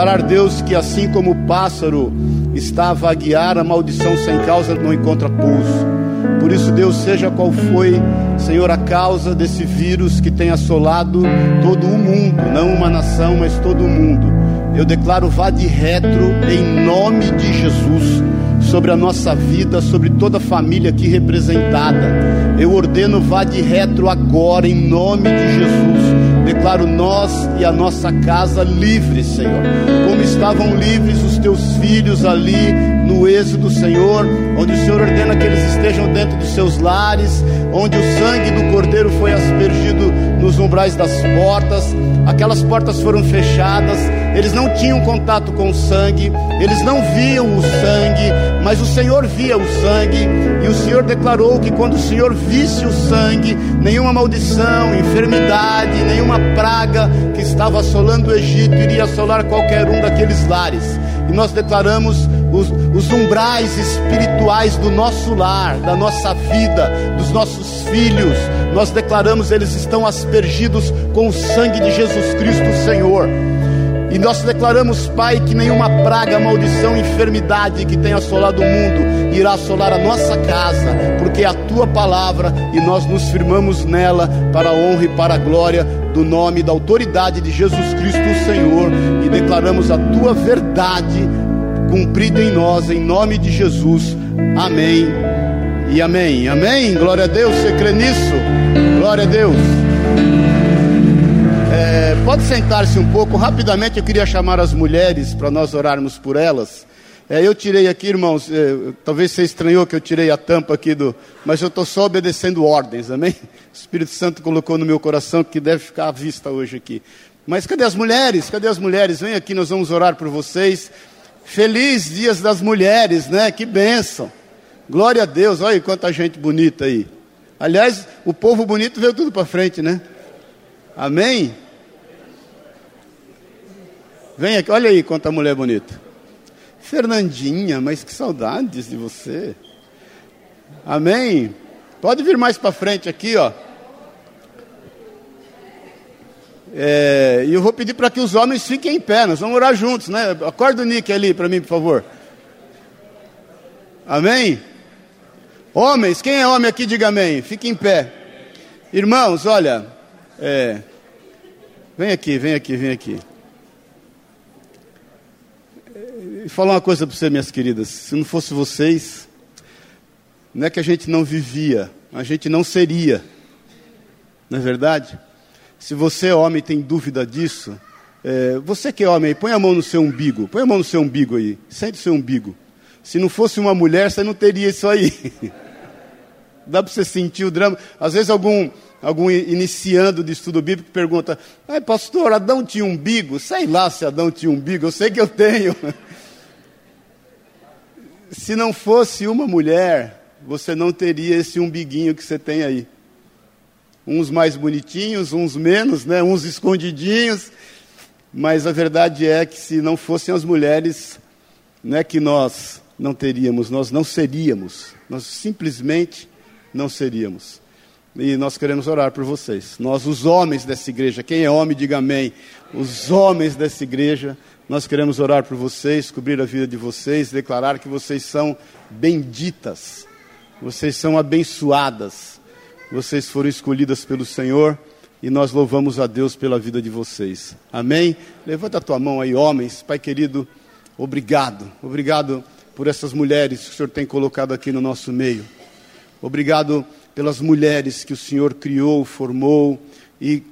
declarar, Deus, que assim como o pássaro está a vaguear, a maldição sem causa não encontra pouso. Por isso, Deus, seja qual foi, Senhor, a causa desse vírus que tem assolado todo o mundo, não uma nação, mas todo o mundo. Eu declaro vá de retro em nome de Jesus sobre a nossa vida, sobre toda a família aqui representada. Eu ordeno vá de retro agora em nome de Jesus. Declaro nós e a nossa casa livres, Senhor. Como estavam livres os teus filhos ali no êxodo, Senhor, onde o Senhor ordena que eles estejam dentro dos seus lares, onde o sangue do Cordeiro foi aspergido nos umbrais das portas, aquelas portas foram fechadas, eles não tinham contato com o sangue, eles não viam o sangue, mas o Senhor via o sangue, e o Senhor declarou que quando o Senhor visse o sangue, nenhuma maldição, enfermidade, nenhuma praga que estava assolando o Egito iria assolar qualquer um daqueles lares. E nós declaramos os, os umbrais espirituais do nosso lar, da nossa vida, dos nossos filhos, nós declaramos eles estão aspergidos com o sangue de Jesus Cristo, Senhor. E nós declaramos, Pai, que nenhuma praga, maldição, enfermidade que tenha assolado o mundo irá assolar a nossa casa, porque é a tua palavra e nós nos firmamos nela para a honra e para a glória do nome e da autoridade de Jesus Cristo, Senhor, e declaramos a tua verdade cumprida em nós, em nome de Jesus. Amém e amém. Amém. Glória a Deus. Você crê nisso? Glória a Deus. É, pode sentar-se um pouco. Rapidamente eu queria chamar as mulheres para nós orarmos por elas. É, eu tirei aqui, irmãos, é, talvez você estranhou que eu tirei a tampa aqui do. Mas eu estou só obedecendo ordens, amém? O Espírito Santo colocou no meu coração que deve ficar à vista hoje aqui. Mas cadê as mulheres? Cadê as mulheres? Vem aqui, nós vamos orar por vocês. Feliz Dias das Mulheres, né? Que bênção. Glória a Deus, olha aí quanta gente bonita aí. Aliás, o povo bonito veio tudo para frente, né? Amém? Vem aqui, olha aí quanta mulher bonita. Fernandinha, mas que saudades de você. Amém? Pode vir mais para frente aqui, ó. É, e eu vou pedir para que os homens fiquem em pé, nós vamos orar juntos, né? Acorda o Nick ali para mim, por favor. Amém? Homens, quem é homem aqui, diga amém. Fique em pé. Irmãos, olha, é, vem aqui, vem aqui, vem aqui. E falar uma coisa para você, minhas queridas. Se não fosse vocês, não é que a gente não vivia, a gente não seria. Não é verdade? Se você, homem, tem dúvida disso, é, você que é homem, põe a mão no seu umbigo, põe a mão no seu umbigo aí, sente o seu umbigo. Se não fosse uma mulher, você não teria isso aí. Dá para você sentir o drama. Às vezes algum, algum iniciando de estudo bíblico pergunta, ai pastor, Adão tinha umbigo? Sei lá se Adão tinha umbigo, eu sei que eu tenho. se não fosse uma mulher, você não teria esse umbiguinho que você tem aí. Uns mais bonitinhos, uns menos, né? uns escondidinhos. Mas a verdade é que se não fossem as mulheres, não é que nós não teríamos, nós não seríamos, nós simplesmente não seríamos. E nós queremos orar por vocês. Nós, os homens dessa igreja, quem é homem, diga amém. Os homens dessa igreja, nós queremos orar por vocês, cobrir a vida de vocês, declarar que vocês são benditas, vocês são abençoadas, vocês foram escolhidas pelo Senhor e nós louvamos a Deus pela vida de vocês. Amém? Levanta a tua mão aí, homens, Pai querido, obrigado, obrigado por essas mulheres que o Senhor tem colocado aqui no nosso meio. Obrigado pelas mulheres que o Senhor criou, formou e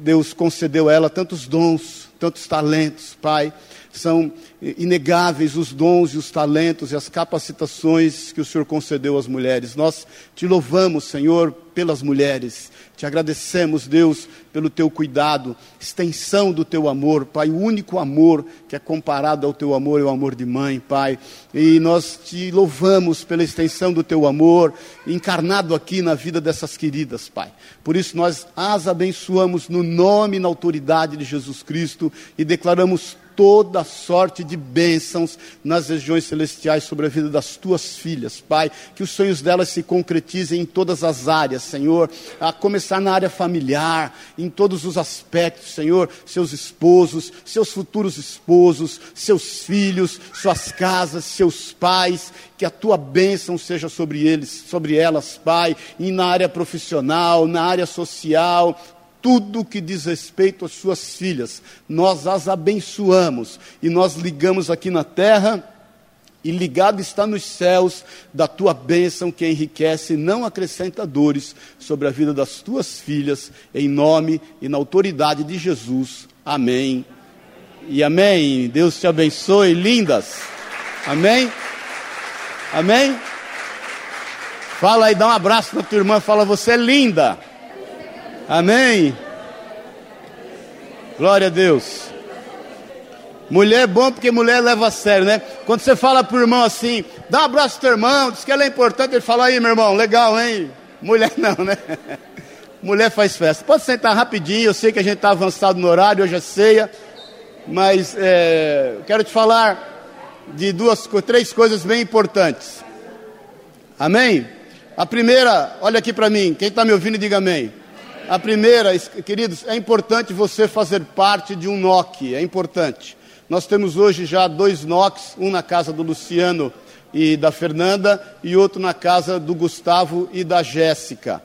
Deus concedeu a ela tantos dons, tantos talentos, Pai. São inegáveis os dons e os talentos e as capacitações que o Senhor concedeu às mulheres. Nós te louvamos, Senhor, pelas mulheres. Te agradecemos, Deus, pelo teu cuidado, extensão do teu amor, Pai. O único amor que é comparado ao teu amor é o amor de mãe, Pai. E nós te louvamos pela extensão do teu amor, encarnado aqui na vida dessas queridas, Pai. Por isso nós as abençoamos no nome e na autoridade de Jesus Cristo e declaramos toda sorte de bênçãos nas regiões celestiais sobre a vida das tuas filhas, Pai. Que os sonhos delas se concretizem em todas as áreas, Senhor. A começar na área familiar, em todos os aspectos, Senhor. Seus esposos, seus futuros esposos, seus filhos, suas casas, seus pais. Que a tua bênção seja sobre eles, sobre elas, Pai. E na área profissional, na área social, tudo que diz respeito às suas filhas, nós as abençoamos e nós ligamos aqui na terra. E ligado está nos céus da tua bênção que enriquece e não acrescenta dores sobre a vida das tuas filhas, em nome e na autoridade de Jesus. Amém. E amém. Deus te abençoe, lindas. Amém. Amém. Fala aí, dá um abraço para tua irmã, fala, você é linda. Amém? Glória a Deus. Mulher é bom porque mulher leva a sério, né? Quando você fala pro irmão assim, dá um abraço pro teu irmão, diz que ela é importante, ele fala aí, meu irmão, legal, hein? Mulher não, né? Mulher faz festa. Pode sentar rapidinho, eu sei que a gente está avançado no horário, hoje é ceia, mas é, quero te falar de duas, três coisas bem importantes. Amém? A primeira, olha aqui para mim, quem está me ouvindo, diga amém. A primeira, queridos, é importante você fazer parte de um NOC, é importante. Nós temos hoje já dois NOCs, um na casa do Luciano e da Fernanda e outro na casa do Gustavo e da Jéssica.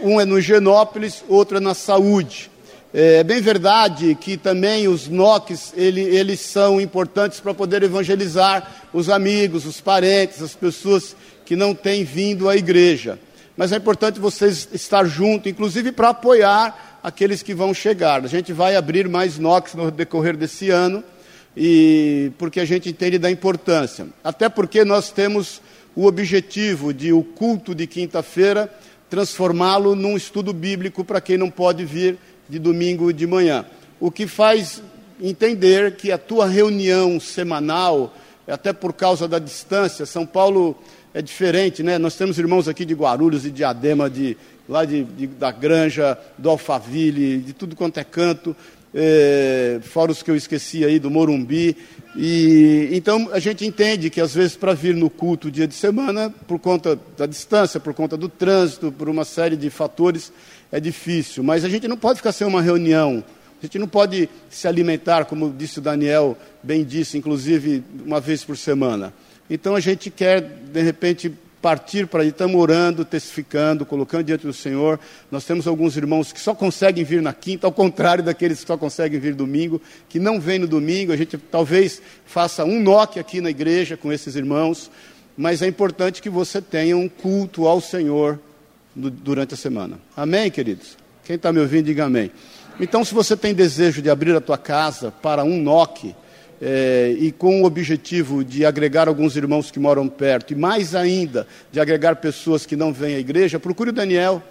Um é no Genópolis, outro é na Saúde. É bem verdade que também os NOCs, ele, eles são importantes para poder evangelizar os amigos, os parentes, as pessoas que não têm vindo à igreja mas é importante vocês estar junto, inclusive para apoiar aqueles que vão chegar. A gente vai abrir mais NOX no decorrer desse ano, e porque a gente entende da importância. Até porque nós temos o objetivo de o culto de quinta-feira transformá-lo num estudo bíblico para quem não pode vir de domingo de manhã. O que faz entender que a tua reunião semanal, até por causa da distância, São Paulo é diferente, né? Nós temos irmãos aqui de Guarulhos e de Adema, de, lá de, de, da Granja, do Alphaville, de tudo quanto é canto, é, fora os que eu esqueci aí, do Morumbi. E, então a gente entende que às vezes para vir no culto dia de semana, por conta da distância, por conta do trânsito, por uma série de fatores, é difícil. Mas a gente não pode ficar sem uma reunião. A gente não pode se alimentar, como disse o Daniel, bem disse, inclusive uma vez por semana. Então a gente quer, de repente, partir para aí, estamos orando, testificando, colocando diante do Senhor. Nós temos alguns irmãos que só conseguem vir na quinta, ao contrário daqueles que só conseguem vir domingo, que não vêm no domingo. A gente talvez faça um NOC aqui na igreja com esses irmãos, mas é importante que você tenha um culto ao Senhor durante a semana. Amém, queridos? Quem está me ouvindo, diga amém. Então, se você tem desejo de abrir a tua casa para um NOC, é, e com o objetivo de agregar alguns irmãos que moram perto, e mais ainda, de agregar pessoas que não vêm à igreja, procure o Daniel,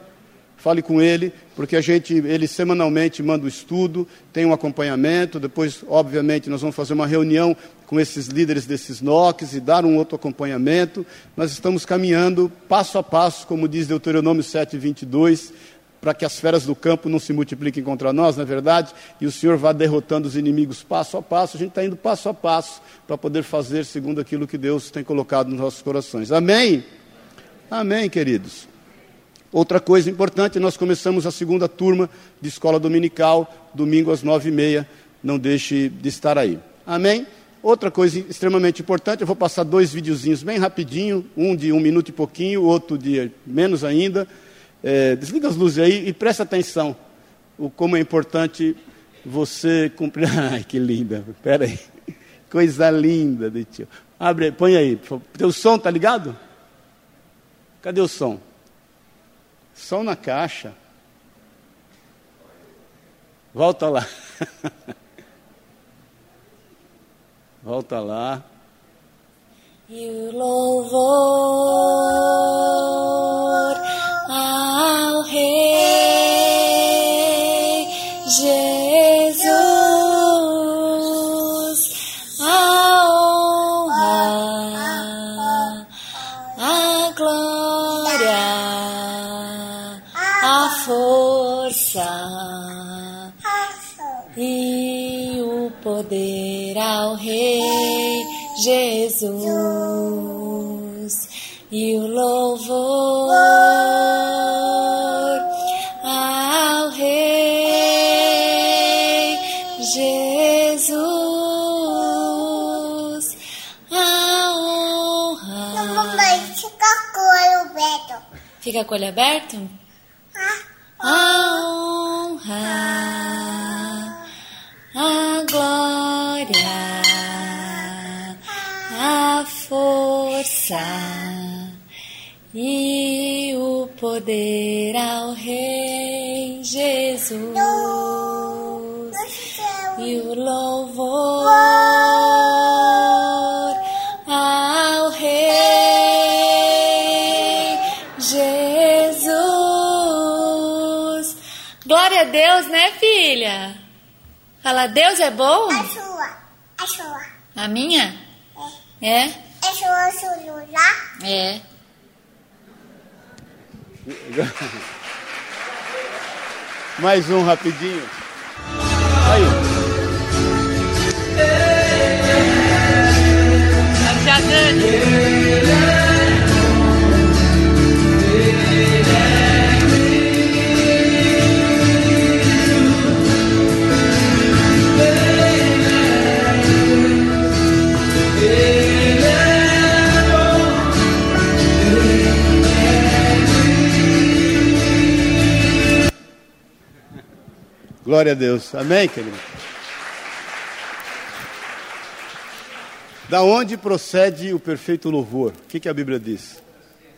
fale com ele, porque a gente, ele semanalmente manda o estudo, tem um acompanhamento, depois, obviamente, nós vamos fazer uma reunião com esses líderes desses NOCs e dar um outro acompanhamento. Nós estamos caminhando passo a passo, como diz Deuteronômio 7, 22, para que as feras do campo não se multipliquem contra nós, não é verdade? E o Senhor vá derrotando os inimigos passo a passo. A gente está indo passo a passo para poder fazer segundo aquilo que Deus tem colocado nos nossos corações. Amém? Amém, queridos. Outra coisa importante, nós começamos a segunda turma de escola dominical, domingo às nove e meia. Não deixe de estar aí. Amém? Outra coisa extremamente importante, eu vou passar dois videozinhos bem rapidinho, um de um minuto e pouquinho, outro de menos ainda. É, desliga as luzes aí e presta atenção. O como é importante você cumprir. Ai, que linda. Espera aí. Coisa linda de tio. Abre, põe aí. Teu som tá ligado? Cadê o som? Som na caixa. Volta lá. Volta lá. E o louvor ao Fica com o olho aberto? Ah, A honra, a glória, a força e o poder ao Rei Jesus. e o louvor a Deus, né, filha? Fala, Deus é bom? A sua, a sua. A minha? É? É sua celular? É. Mais um rapidinho. Aí. A tia Glória a Deus. Amém, querido? Da onde procede o perfeito louvor? O que, que a Bíblia diz?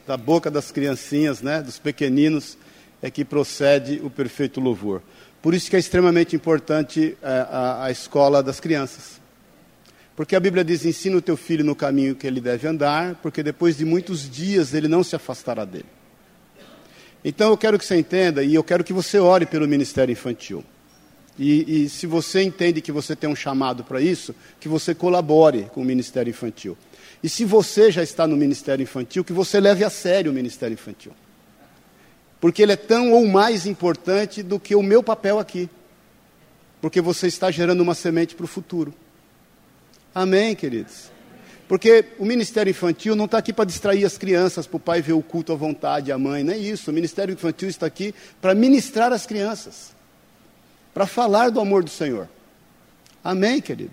Da boca das criancinhas, né? Dos pequeninos é que procede o perfeito louvor. Por isso que é extremamente importante eh, a, a escola das crianças. Porque a Bíblia diz: ensina o teu filho no caminho que ele deve andar, porque depois de muitos dias ele não se afastará dele. Então eu quero que você entenda e eu quero que você ore pelo ministério infantil. E, e se você entende que você tem um chamado para isso, que você colabore com o ministério infantil. E se você já está no ministério infantil, que você leve a sério o ministério infantil. Porque ele é tão ou mais importante do que o meu papel aqui. Porque você está gerando uma semente para o futuro. Amém, queridos? Porque o ministério infantil não está aqui para distrair as crianças, para o pai ver o culto à vontade, a mãe, não é isso. O ministério infantil está aqui para ministrar as crianças, para falar do amor do Senhor. Amém, querido?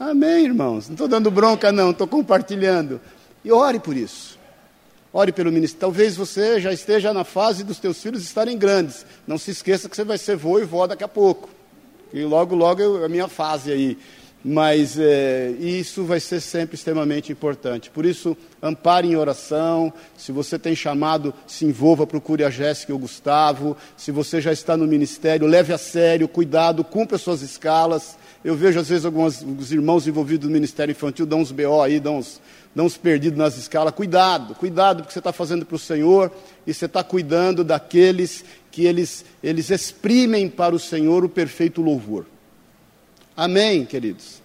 Amém, irmãos. Não estou dando bronca, não, estou compartilhando. E ore por isso. Ore pelo ministério. Talvez você já esteja na fase dos teus filhos estarem grandes. Não se esqueça que você vai ser vô e vó daqui a pouco. E logo, logo é a minha fase aí. Mas é, isso vai ser sempre extremamente importante. Por isso, ampare em oração. Se você tem chamado, se envolva, procure a Jéssica e o Gustavo. Se você já está no ministério, leve a sério, cuidado, cumpra suas escalas. Eu vejo, às vezes, alguns os irmãos envolvidos no ministério infantil dão uns BO aí, dão uns, dão uns perdidos nas escalas. Cuidado, cuidado, porque você está fazendo para o Senhor e você está cuidando daqueles que eles, eles exprimem para o Senhor o perfeito louvor. Amém, queridos?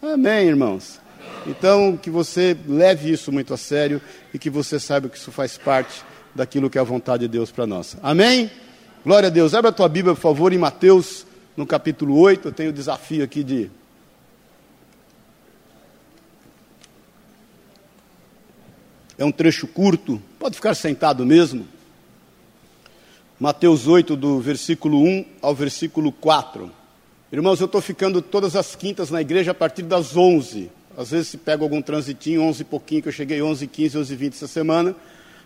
Amém, irmãos? Então, que você leve isso muito a sério e que você saiba que isso faz parte daquilo que é a vontade de Deus para nós. Amém? Glória a Deus. Abra a tua Bíblia, por favor, em Mateus, no capítulo 8. Eu tenho o desafio aqui de. É um trecho curto, pode ficar sentado mesmo. Mateus 8, do versículo 1 ao versículo 4. Irmãos, eu estou ficando todas as quintas na igreja a partir das 11. Às vezes se pega algum transitinho, 11 e pouquinho, que eu cheguei 11 15 11 20 essa semana.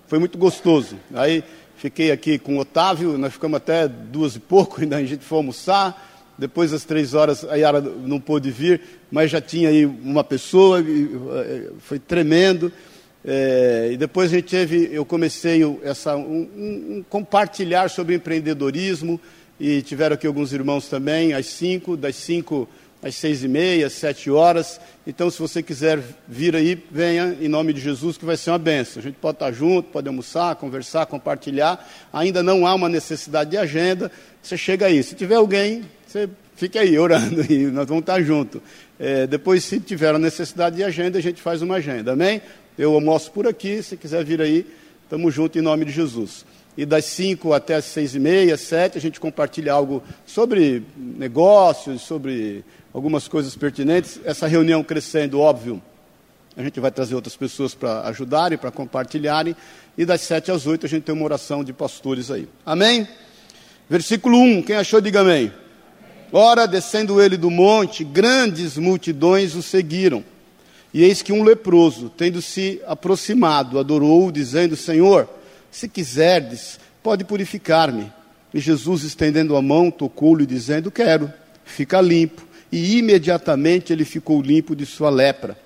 Foi muito gostoso. Aí fiquei aqui com o Otávio, nós ficamos até duas e pouco, ainda a gente foi almoçar. Depois das três horas a Yara não pôde vir, mas já tinha aí uma pessoa, foi tremendo. É, e depois a gente teve, eu comecei essa, um, um compartilhar sobre empreendedorismo, e tiveram aqui alguns irmãos também, às cinco, das cinco às seis e meia, sete horas. Então, se você quiser vir aí, venha em nome de Jesus, que vai ser uma benção. A gente pode estar junto, pode almoçar, conversar, compartilhar. Ainda não há uma necessidade de agenda. Você chega aí. Se tiver alguém, você fique aí orando e nós vamos estar juntos. É, depois, se tiver a necessidade de agenda, a gente faz uma agenda. Amém? Eu almoço por aqui. Se quiser vir aí, Tamo junto em nome de Jesus. E das 5 até as 6 e meia, 7, a gente compartilha algo sobre negócios, sobre algumas coisas pertinentes. Essa reunião crescendo, óbvio, a gente vai trazer outras pessoas para ajudarem, para compartilharem. E das 7 às 8 a gente tem uma oração de pastores aí. Amém? Versículo 1, quem achou, diga amém. Ora, descendo ele do monte, grandes multidões o seguiram. E eis que um leproso, tendo se aproximado, adorou, dizendo: Senhor, se quiserdes, pode purificar-me. E Jesus, estendendo a mão, tocou-lhe, dizendo: Quero, fica limpo. E imediatamente ele ficou limpo de sua lepra.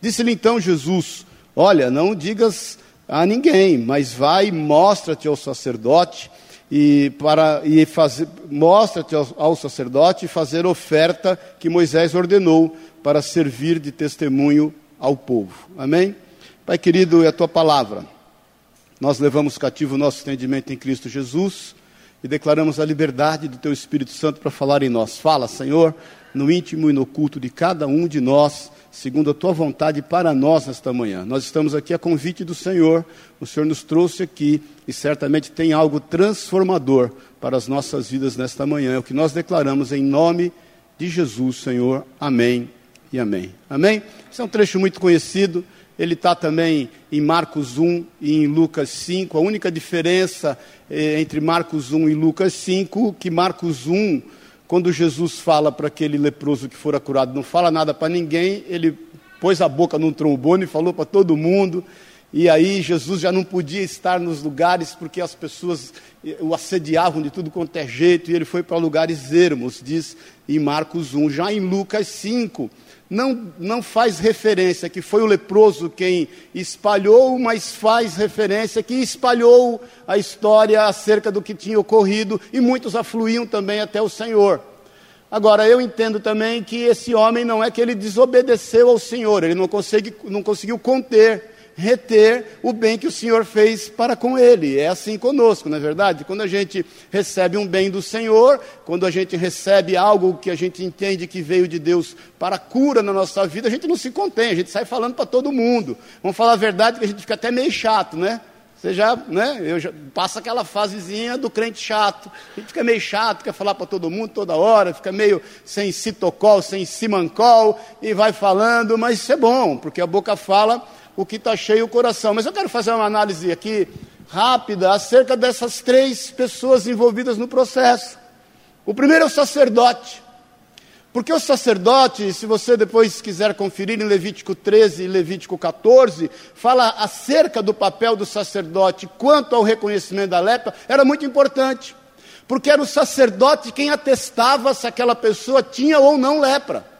Disse-lhe então Jesus: Olha, não digas a ninguém, mas vai, mostra-te ao sacerdote e para e fazer mostra-te ao, ao sacerdote e fazer oferta que Moisés ordenou para servir de testemunho ao povo. Amém? Pai querido, é a tua palavra. Nós levamos cativo o nosso entendimento em Cristo Jesus e declaramos a liberdade do teu Espírito Santo para falar em nós. Fala, Senhor, no íntimo e no culto de cada um de nós, segundo a tua vontade para nós nesta manhã. Nós estamos aqui a convite do Senhor. O Senhor nos trouxe aqui e certamente tem algo transformador para as nossas vidas nesta manhã. É o que nós declaramos em nome de Jesus, Senhor. Amém e amém. Amém? Esse é um trecho muito conhecido. Ele está também em Marcos 1 e em Lucas 5. A única diferença eh, entre Marcos 1 e Lucas 5, que Marcos 1, quando Jesus fala para aquele leproso que fora curado, não fala nada para ninguém, ele pôs a boca num trombone e falou para todo mundo. E aí Jesus já não podia estar nos lugares porque as pessoas o assediavam de tudo quanto é jeito, e ele foi para lugares ermos, diz em Marcos 1. Já em Lucas 5, não, não faz referência que foi o leproso quem espalhou, mas faz referência que espalhou a história acerca do que tinha ocorrido e muitos afluíam também até o Senhor. Agora, eu entendo também que esse homem não é que ele desobedeceu ao Senhor, ele não, consegue, não conseguiu conter reter o bem que o Senhor fez para com ele. É assim conosco, não é verdade? Quando a gente recebe um bem do Senhor, quando a gente recebe algo que a gente entende que veio de Deus para cura na nossa vida, a gente não se contém, a gente sai falando para todo mundo. Vamos falar a verdade que a gente fica até meio chato, né? Você já, né? Eu já passa aquela fasezinha do crente chato. A gente fica meio chato, quer falar para todo mundo toda hora, fica meio sem citocol, sem simancol e vai falando, mas isso é bom, porque a boca fala o que está cheio o coração. Mas eu quero fazer uma análise aqui rápida acerca dessas três pessoas envolvidas no processo. O primeiro é o sacerdote. Porque o sacerdote, se você depois quiser conferir em Levítico 13 e Levítico 14, fala acerca do papel do sacerdote quanto ao reconhecimento da lepra, era muito importante. Porque era o sacerdote quem atestava se aquela pessoa tinha ou não lepra.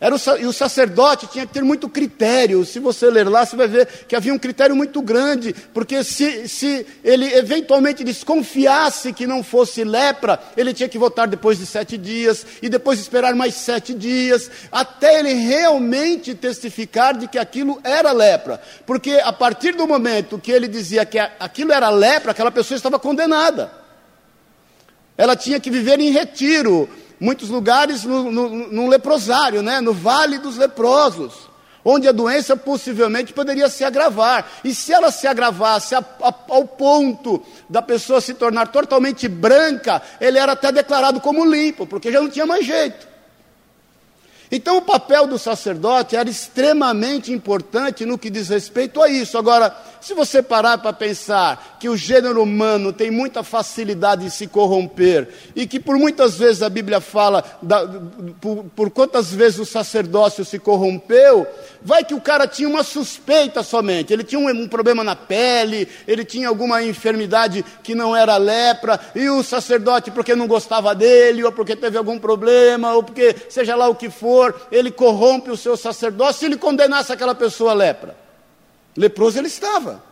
Era o, e o sacerdote tinha que ter muito critério. Se você ler lá, você vai ver que havia um critério muito grande, porque se, se ele eventualmente desconfiasse que não fosse lepra, ele tinha que votar depois de sete dias, e depois esperar mais sete dias, até ele realmente testificar de que aquilo era lepra. Porque a partir do momento que ele dizia que aquilo era lepra, aquela pessoa estava condenada. Ela tinha que viver em retiro muitos lugares no, no, no leprosário, né? no vale dos leprosos, onde a doença possivelmente poderia se agravar. E se ela se agravasse a, a, ao ponto da pessoa se tornar totalmente branca, ele era até declarado como limpo, porque já não tinha mais jeito. Então, o papel do sacerdote era extremamente importante no que diz respeito a isso. Agora, se você parar para pensar que o gênero humano tem muita facilidade de se corromper e que por muitas vezes a Bíblia fala da, por, por quantas vezes o sacerdócio se corrompeu, vai que o cara tinha uma suspeita somente. Ele tinha um, um problema na pele, ele tinha alguma enfermidade que não era lepra, e o sacerdote, porque não gostava dele, ou porque teve algum problema, ou porque seja lá o que for, ele corrompe o seu sacerdócio se ele condenasse aquela pessoa a lepra. Leproso ele estava.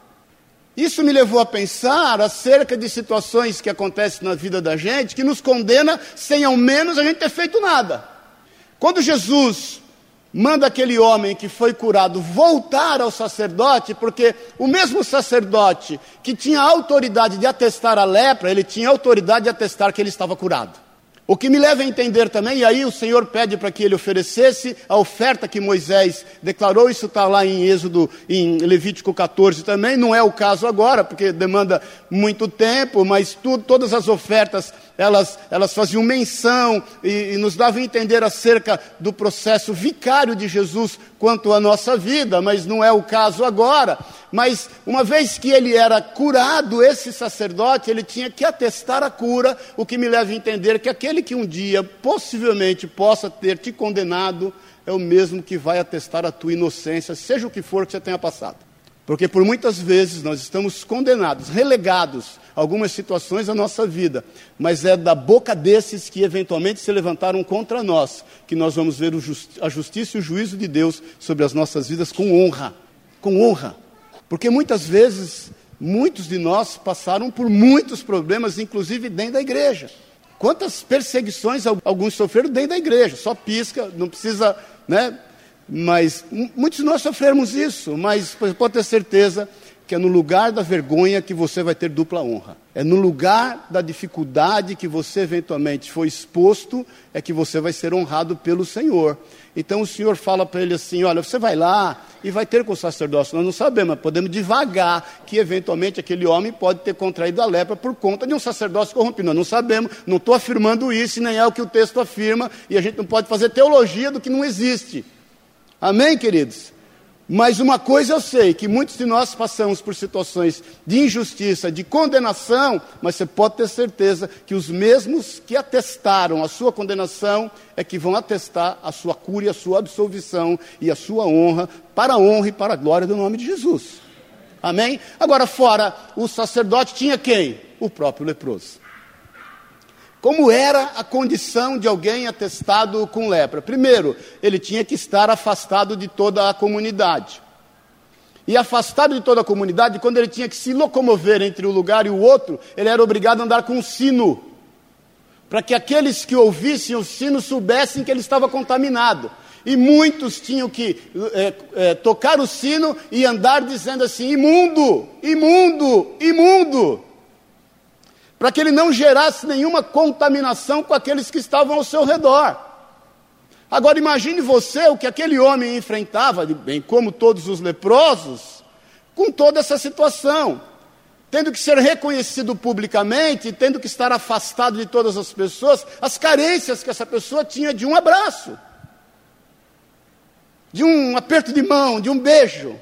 Isso me levou a pensar acerca de situações que acontecem na vida da gente que nos condena sem ao menos a gente ter feito nada. Quando Jesus manda aquele homem que foi curado voltar ao sacerdote, porque o mesmo sacerdote que tinha autoridade de atestar a lepra, ele tinha autoridade de atestar que ele estava curado. O que me leva a entender também, e aí o Senhor pede para que ele oferecesse a oferta que Moisés declarou, isso está lá em Êxodo, em Levítico 14 também, não é o caso agora, porque demanda muito tempo, mas tudo, todas as ofertas, elas, elas faziam menção e, e nos davam a entender acerca do processo vicário de Jesus quanto à nossa vida, mas não é o caso agora. Mas uma vez que ele era curado, esse sacerdote, ele tinha que atestar a cura, o que me leva a entender que aquele que um dia possivelmente possa ter te condenado é o mesmo que vai atestar a tua inocência, seja o que for que você tenha passado. Porque por muitas vezes nós estamos condenados, relegados a algumas situações da nossa vida, mas é da boca desses que eventualmente se levantaram contra nós que nós vamos ver a justiça e o juízo de Deus sobre as nossas vidas com honra. Com honra. Porque muitas vezes, muitos de nós passaram por muitos problemas, inclusive dentro da igreja. Quantas perseguições alguns sofreram dentro da igreja? Só pisca, não precisa, né? Mas muitos de nós sofremos isso, mas pode ter certeza que é no lugar da vergonha que você vai ter dupla honra. É no lugar da dificuldade que você eventualmente foi exposto, é que você vai ser honrado pelo Senhor. Então o Senhor fala para ele assim: olha, você vai lá e vai ter com o sacerdócio. Nós não sabemos, mas podemos devagar que eventualmente aquele homem pode ter contraído a lepra por conta de um sacerdócio corrompido. Nós não sabemos, não estou afirmando isso, nem é o que o texto afirma, e a gente não pode fazer teologia do que não existe. Amém, queridos? Mas uma coisa eu sei, que muitos de nós passamos por situações de injustiça, de condenação, mas você pode ter certeza que os mesmos que atestaram a sua condenação é que vão atestar a sua cura e a sua absolvição e a sua honra, para a honra e para a glória do nome de Jesus. Amém? Agora, fora o sacerdote, tinha quem? O próprio leproso. Como era a condição de alguém atestado com lepra? Primeiro, ele tinha que estar afastado de toda a comunidade. E afastado de toda a comunidade, quando ele tinha que se locomover entre um lugar e o outro, ele era obrigado a andar com um sino, para que aqueles que ouvissem o sino soubessem que ele estava contaminado. E muitos tinham que é, é, tocar o sino e andar dizendo assim: imundo, imundo, imundo para que ele não gerasse nenhuma contaminação com aqueles que estavam ao seu redor. Agora imagine você o que aquele homem enfrentava, bem como todos os leprosos, com toda essa situação, tendo que ser reconhecido publicamente, tendo que estar afastado de todas as pessoas, as carências que essa pessoa tinha de um abraço, de um aperto de mão, de um beijo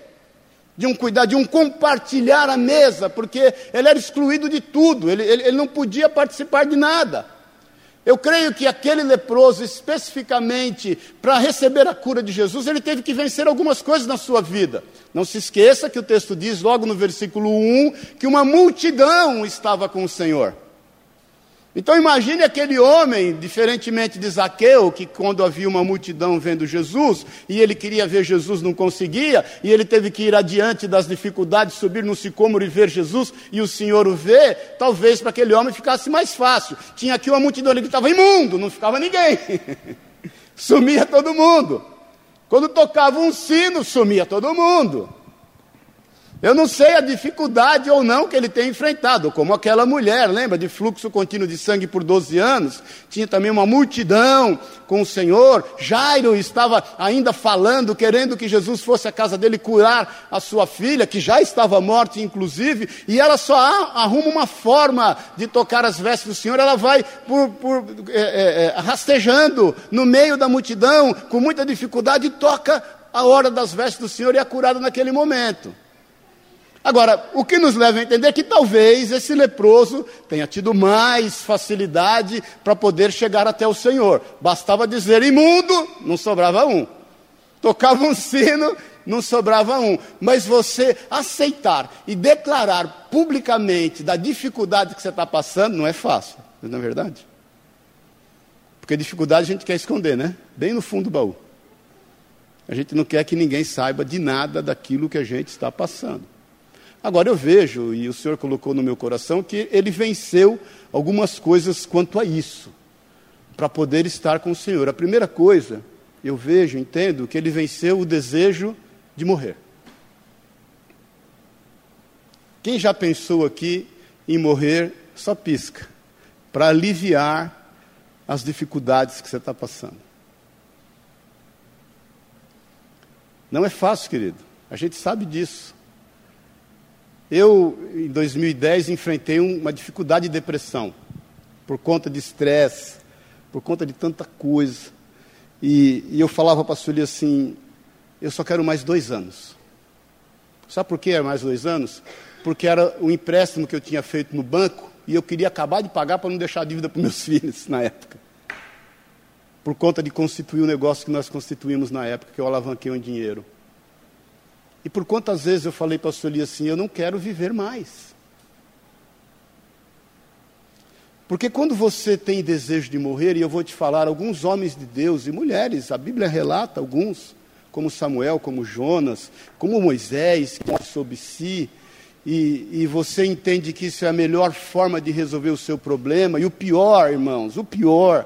de um cuidado, de um compartilhar a mesa, porque ele era excluído de tudo, ele, ele, ele não podia participar de nada. Eu creio que aquele leproso, especificamente para receber a cura de Jesus, ele teve que vencer algumas coisas na sua vida. Não se esqueça que o texto diz, logo no versículo 1, que uma multidão estava com o Senhor. Então imagine aquele homem, diferentemente de Zaqueu, que quando havia uma multidão vendo Jesus, e ele queria ver Jesus, não conseguia, e ele teve que ir adiante das dificuldades, subir no sicômoro e ver Jesus, e o Senhor o vê, talvez para aquele homem ficasse mais fácil. Tinha aqui uma multidão ali que estava imundo, não ficava ninguém. sumia todo mundo. Quando tocava um sino, sumia todo mundo. Eu não sei a dificuldade ou não que ele tem enfrentado, como aquela mulher, lembra, de fluxo contínuo de sangue por 12 anos. Tinha também uma multidão com o Senhor. Jairo estava ainda falando, querendo que Jesus fosse à casa dele curar a sua filha, que já estava morta, inclusive, e ela só arruma uma forma de tocar as vestes do Senhor. Ela vai por, por é, é, é, rastejando no meio da multidão, com muita dificuldade, toca a hora das vestes do Senhor e é curada naquele momento. Agora, o que nos leva a entender que talvez esse leproso tenha tido mais facilidade para poder chegar até o Senhor. Bastava dizer imundo, não sobrava um. Tocava um sino, não sobrava um. Mas você aceitar e declarar publicamente da dificuldade que você está passando não é fácil, não é verdade? Porque dificuldade a gente quer esconder, né? Bem no fundo do baú. A gente não quer que ninguém saiba de nada daquilo que a gente está passando. Agora eu vejo, e o Senhor colocou no meu coração, que ele venceu algumas coisas quanto a isso, para poder estar com o Senhor. A primeira coisa, eu vejo, entendo, que ele venceu o desejo de morrer. Quem já pensou aqui em morrer, só pisca, para aliviar as dificuldades que você está passando. Não é fácil, querido. A gente sabe disso. Eu, em 2010, enfrentei uma dificuldade de depressão, por conta de estresse, por conta de tanta coisa. E, e eu falava para a Sueli assim: eu só quero mais dois anos. Sabe por que era mais dois anos? Porque era o empréstimo que eu tinha feito no banco e eu queria acabar de pagar para não deixar dívida para meus filhos na época. Por conta de constituir o negócio que nós constituímos na época, que eu alavanquei um dinheiro. E por quantas vezes eu falei para a Sueli assim: eu não quero viver mais. Porque quando você tem desejo de morrer, e eu vou te falar, alguns homens de Deus e mulheres, a Bíblia relata alguns, como Samuel, como Jonas, como Moisés, que sob si, e, e, você entende que isso é a melhor forma de resolver o seu problema. E o pior, irmãos, o pior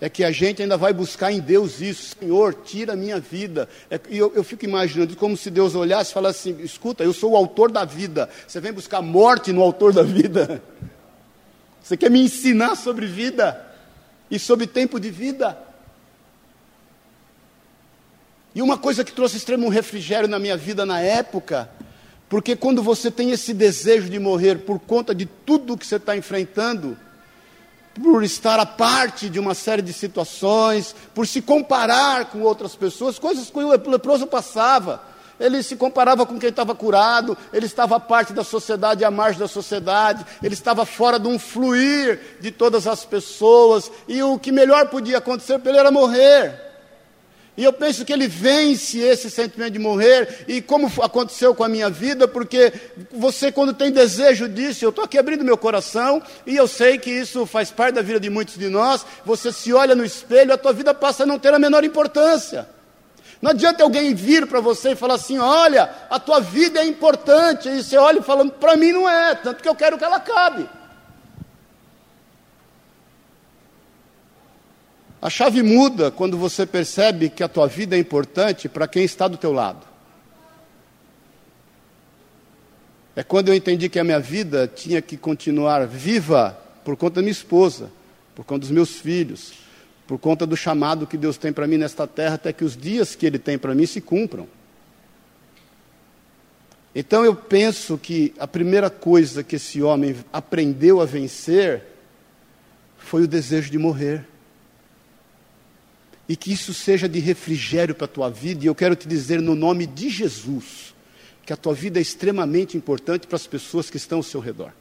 é que a gente ainda vai buscar em Deus isso. Senhor, tira a minha vida. É, e eu, eu, fico imaginando como se Deus olhasse e falasse assim: escuta, eu sou o autor da vida. Você vem buscar morte no autor da vida. Você quer me ensinar sobre vida e sobre tempo de vida? E uma coisa que trouxe extremo refrigério na minha vida na época, porque quando você tem esse desejo de morrer por conta de tudo que você está enfrentando, por estar à parte de uma série de situações, por se comparar com outras pessoas, coisas que o leproso passava ele se comparava com quem estava curado, ele estava à parte da sociedade, à margem da sociedade, ele estava fora de um fluir de todas as pessoas, e o que melhor podia acontecer para ele era morrer. E eu penso que ele vence esse sentimento de morrer, e como aconteceu com a minha vida, porque você, quando tem desejo disso, eu estou aqui abrindo meu coração, e eu sei que isso faz parte da vida de muitos de nós. Você se olha no espelho, a tua vida passa a não ter a menor importância. Não adianta alguém vir para você e falar assim: olha, a tua vida é importante. E você olha e fala: para mim não é, tanto que eu quero que ela acabe. A chave muda quando você percebe que a tua vida é importante para quem está do teu lado. É quando eu entendi que a minha vida tinha que continuar viva por conta da minha esposa, por conta dos meus filhos, por conta do chamado que Deus tem para mim nesta terra, até que os dias que Ele tem para mim se cumpram. Então eu penso que a primeira coisa que esse homem aprendeu a vencer foi o desejo de morrer. E que isso seja de refrigério para a tua vida, e eu quero te dizer no nome de Jesus, que a tua vida é extremamente importante para as pessoas que estão ao seu redor.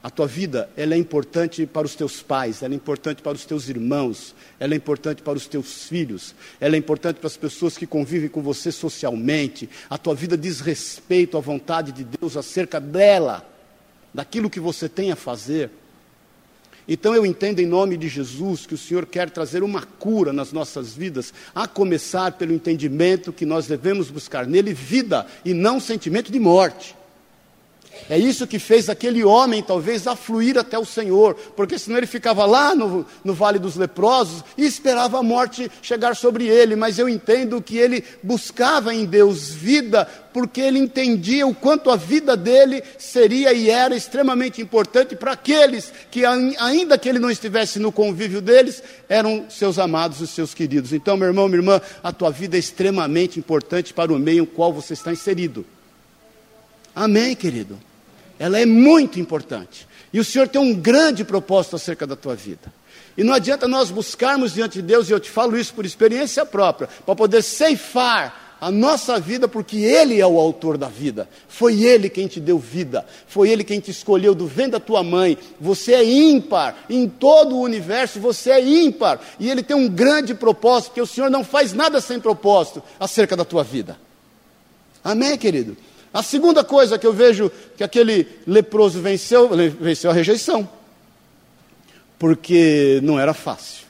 A tua vida, ela é importante para os teus pais, ela é importante para os teus irmãos, ela é importante para os teus filhos, ela é importante para as pessoas que convivem com você socialmente. A tua vida diz respeito à vontade de Deus acerca dela, daquilo que você tem a fazer. Então eu entendo em nome de Jesus que o Senhor quer trazer uma cura nas nossas vidas, a começar pelo entendimento que nós devemos buscar nele vida e não sentimento de morte. É isso que fez aquele homem, talvez, afluir até o Senhor, porque senão ele ficava lá no, no Vale dos Leprosos e esperava a morte chegar sobre ele. Mas eu entendo que ele buscava em Deus vida, porque ele entendia o quanto a vida dele seria e era extremamente importante para aqueles que, ainda que ele não estivesse no convívio deles, eram seus amados e seus queridos. Então, meu irmão, minha irmã, a tua vida é extremamente importante para o meio em qual você está inserido. Amém, querido? Ela é muito importante. E o Senhor tem um grande propósito acerca da tua vida. E não adianta nós buscarmos diante de Deus, e eu te falo isso por experiência própria, para poder ceifar a nossa vida, porque Ele é o autor da vida. Foi Ele quem te deu vida. Foi Ele quem te escolheu do vento da tua mãe. Você é ímpar. Em todo o universo você é ímpar. E Ele tem um grande propósito, porque o Senhor não faz nada sem propósito acerca da tua vida. Amém, querido? A segunda coisa que eu vejo que aquele leproso venceu, venceu a rejeição. Porque não era fácil.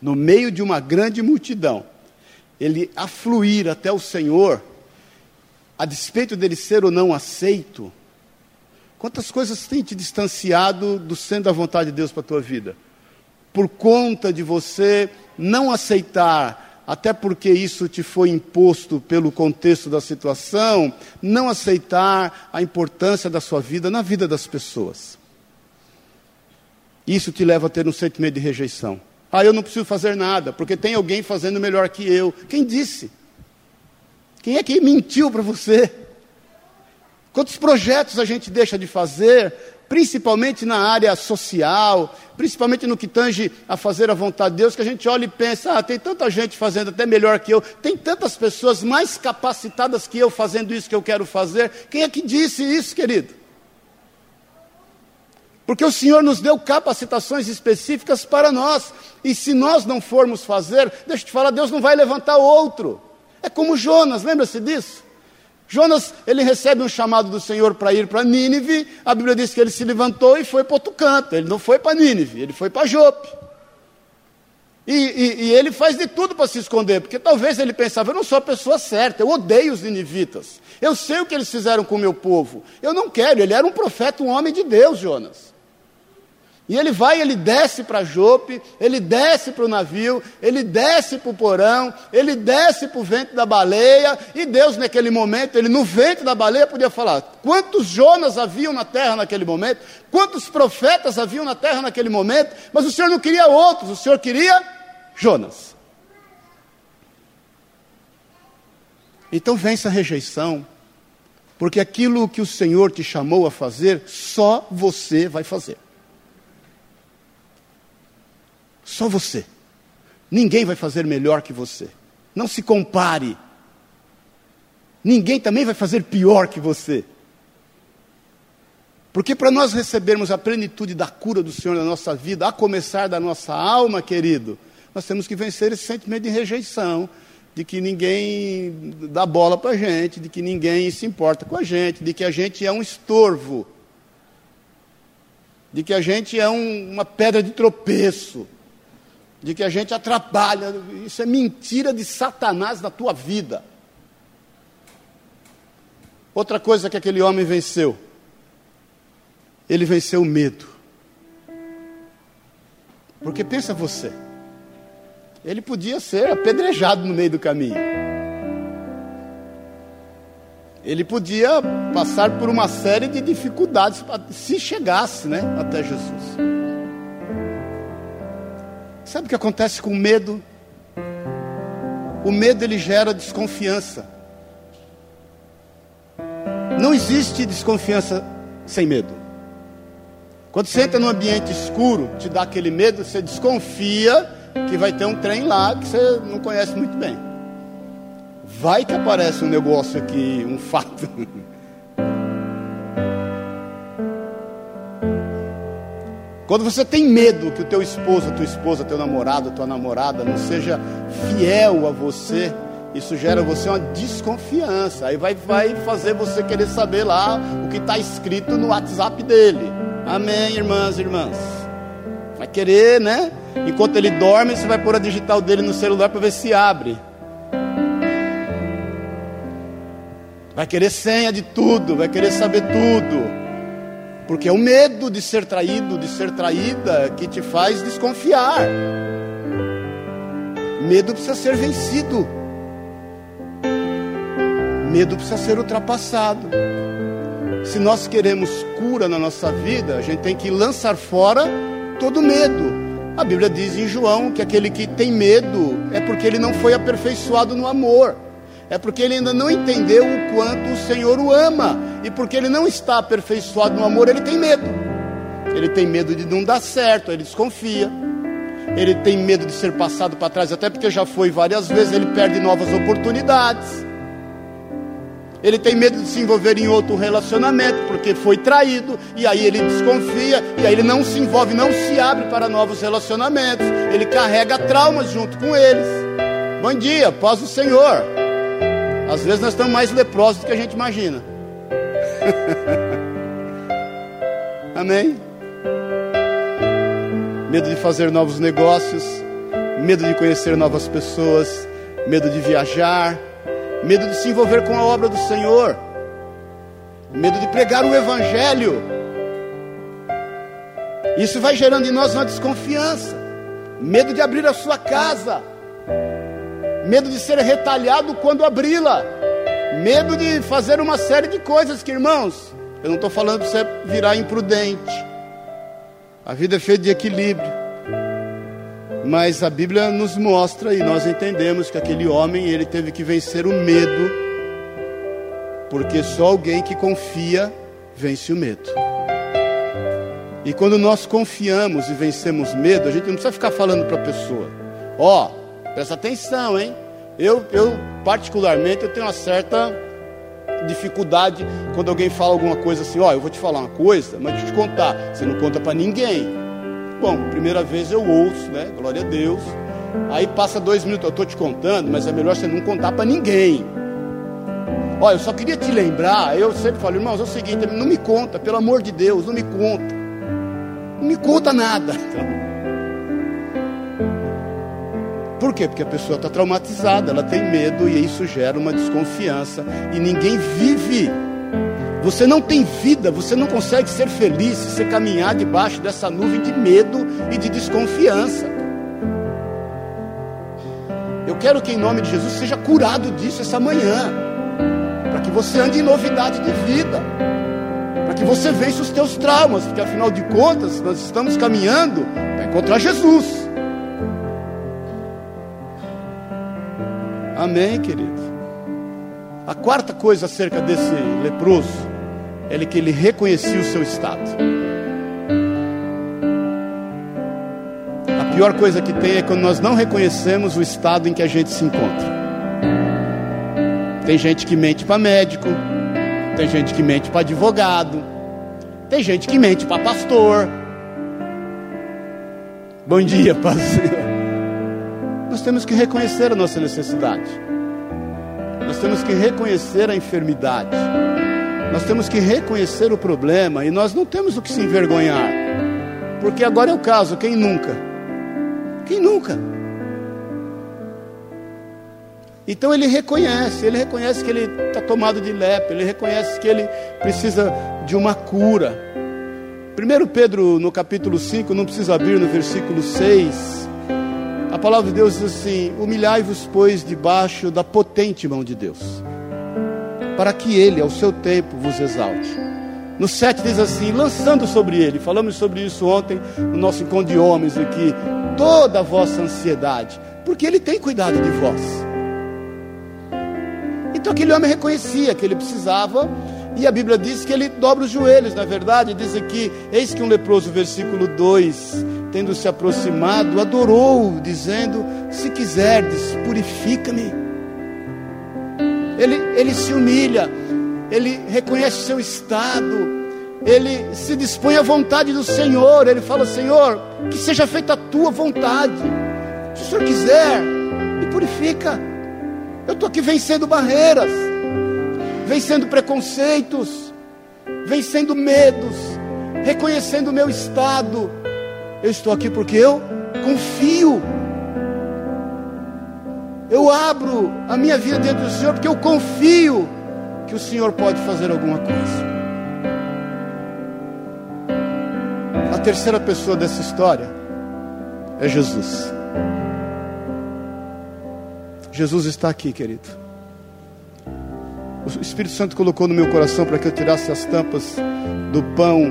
No meio de uma grande multidão, ele afluir até o Senhor, a despeito dele ser ou não aceito, quantas coisas tem te distanciado do centro da vontade de Deus para a tua vida? Por conta de você não aceitar até porque isso te foi imposto pelo contexto da situação, não aceitar a importância da sua vida na vida das pessoas. Isso te leva a ter um sentimento de rejeição. Ah, eu não preciso fazer nada, porque tem alguém fazendo melhor que eu. Quem disse? Quem é que mentiu para você? Quantos projetos a gente deixa de fazer, principalmente na área social, principalmente no que tange a fazer a vontade de Deus, que a gente olha e pensa: ah, tem tanta gente fazendo até melhor que eu, tem tantas pessoas mais capacitadas que eu fazendo isso que eu quero fazer. Quem é que disse isso, querido? Porque o Senhor nos deu capacitações específicas para nós. E se nós não formos fazer, deixa eu te falar, Deus não vai levantar outro. É como Jonas, lembra-se disso? Jonas, ele recebe um chamado do Senhor para ir para Nínive. A Bíblia diz que ele se levantou e foi para outro canto. Ele não foi para Nínive, ele foi para Jope. E, e, e, ele faz de tudo para se esconder, porque talvez ele pensava: eu não sou a pessoa certa, eu odeio os ninivitas. Eu sei o que eles fizeram com o meu povo. Eu não quero. Ele era um profeta, um homem de Deus, Jonas. E ele vai, ele desce para Jope, ele desce para o navio, ele desce para o porão, ele desce para o vento da baleia, e Deus naquele momento, ele no vento da baleia podia falar: quantos Jonas haviam na terra naquele momento, quantos profetas haviam na terra naquele momento, mas o Senhor não queria outros, o Senhor queria Jonas. Então vence a rejeição, porque aquilo que o Senhor te chamou a fazer, só você vai fazer. Só você. Ninguém vai fazer melhor que você. Não se compare. Ninguém também vai fazer pior que você. Porque para nós recebermos a plenitude da cura do Senhor na nossa vida, a começar da nossa alma, querido, nós temos que vencer esse sentimento de rejeição, de que ninguém dá bola para a gente, de que ninguém se importa com a gente, de que a gente é um estorvo, de que a gente é um, uma pedra de tropeço de que a gente atrapalha. Isso é mentira de Satanás na tua vida. Outra coisa que aquele homem venceu, ele venceu o medo. Porque pensa você, ele podia ser apedrejado no meio do caminho. Ele podia passar por uma série de dificuldades se chegasse né, até Jesus. Sabe o que acontece com o medo? O medo ele gera desconfiança. Não existe desconfiança sem medo. Quando você entra num ambiente escuro, te dá aquele medo, você desconfia que vai ter um trem lá que você não conhece muito bem. Vai que aparece um negócio aqui, um fato. Quando você tem medo que o teu esposo, a tua esposa, teu namorado, a tua namorada não seja fiel a você, isso gera você uma desconfiança. Aí vai, vai fazer você querer saber lá o que está escrito no WhatsApp dele. Amém, irmãs e irmãs. Vai querer, né? Enquanto ele dorme, você vai pôr a digital dele no celular para ver se abre. Vai querer senha de tudo, vai querer saber tudo. Porque é o medo de ser traído, de ser traída, que te faz desconfiar. Medo precisa ser vencido. Medo precisa ser ultrapassado. Se nós queremos cura na nossa vida, a gente tem que lançar fora todo medo. A Bíblia diz em João que aquele que tem medo é porque ele não foi aperfeiçoado no amor é porque ele ainda não entendeu o quanto o Senhor o ama. E porque ele não está aperfeiçoado no amor, ele tem medo. Ele tem medo de não dar certo, ele desconfia. Ele tem medo de ser passado para trás, até porque já foi várias vezes, ele perde novas oportunidades. Ele tem medo de se envolver em outro relacionamento, porque foi traído, e aí ele desconfia, e aí ele não se envolve, não se abre para novos relacionamentos. Ele carrega traumas junto com eles. Bom dia, paz do Senhor. Às vezes nós estamos mais leprosos do que a gente imagina. Amém? Medo de fazer novos negócios, medo de conhecer novas pessoas, medo de viajar, medo de se envolver com a obra do Senhor, medo de pregar o Evangelho. Isso vai gerando em nós uma desconfiança, medo de abrir a sua casa medo de ser retalhado quando abri-la, medo de fazer uma série de coisas que, irmãos, eu não estou falando para você virar imprudente, A vida é feita de equilíbrio. Mas a Bíblia nos mostra e nós entendemos que aquele homem, ele teve que vencer o medo, porque só alguém que confia vence o medo. E quando nós confiamos e vencemos medo, a gente não precisa ficar falando para a pessoa: Ó, oh, presta atenção, hein? Eu, eu, particularmente, eu tenho uma certa dificuldade quando alguém fala alguma coisa assim: Ó, oh, eu vou te falar uma coisa, mas deixa eu te contar. Você não conta para ninguém. Bom, primeira vez eu ouço, né? Glória a Deus. Aí passa dois minutos, eu estou te contando, mas é melhor você não contar para ninguém. Olha, eu só queria te lembrar, eu sempre falo, irmãos, é o seguinte, não me conta, pelo amor de Deus, não me conta. Não me conta nada. Por quê? Porque a pessoa está traumatizada, ela tem medo e isso gera uma desconfiança e ninguém vive você não tem vida, você não consegue ser feliz se você caminhar debaixo dessa nuvem de medo e de desconfiança. Eu quero que em nome de Jesus seja curado disso essa manhã, para que você ande em novidade de vida, para que você vença os teus traumas, porque afinal de contas nós estamos caminhando para encontrar Jesus. Amém, querido. A quarta coisa acerca desse leproso é que ele reconhecia o seu estado. A pior coisa que tem é quando nós não reconhecemos o estado em que a gente se encontra. Tem gente que mente para médico, tem gente que mente para advogado, tem gente que mente para pastor. Bom dia, pastor. Nós temos que reconhecer a nossa necessidade. Nós temos que reconhecer a enfermidade. Nós temos que reconhecer o problema e nós não temos o que se envergonhar. Porque agora é o caso, quem nunca? Quem nunca? Então ele reconhece, ele reconhece que ele está tomado de lepra, ele reconhece que ele precisa de uma cura. 1 Pedro, no capítulo 5, não precisa abrir no versículo 6, a palavra de Deus diz assim: Humilhai-vos, pois, debaixo da potente mão de Deus para que ele, ao seu tempo, vos exalte. No 7 diz assim: lançando sobre ele, falamos sobre isso ontem no nosso encontro de homens aqui, toda a vossa ansiedade, porque ele tem cuidado de vós. Então aquele homem reconhecia que ele precisava, e a Bíblia diz que ele dobra os joelhos, na verdade, diz aqui: eis que um leproso, versículo 2, tendo se aproximado, adorou, dizendo: Se quiserdes, purifica-me ele, ele se humilha, ele reconhece seu estado, ele se dispõe à vontade do Senhor, ele fala: Senhor, que seja feita a tua vontade, se o Senhor quiser, me purifica. Eu estou aqui vencendo barreiras, vencendo preconceitos, vencendo medos, reconhecendo o meu estado. Eu estou aqui porque eu confio eu abro a minha vida diante do Senhor porque eu confio que o Senhor pode fazer alguma coisa. A terceira pessoa dessa história é Jesus. Jesus está aqui, querido. O Espírito Santo colocou no meu coração para que eu tirasse as tampas do pão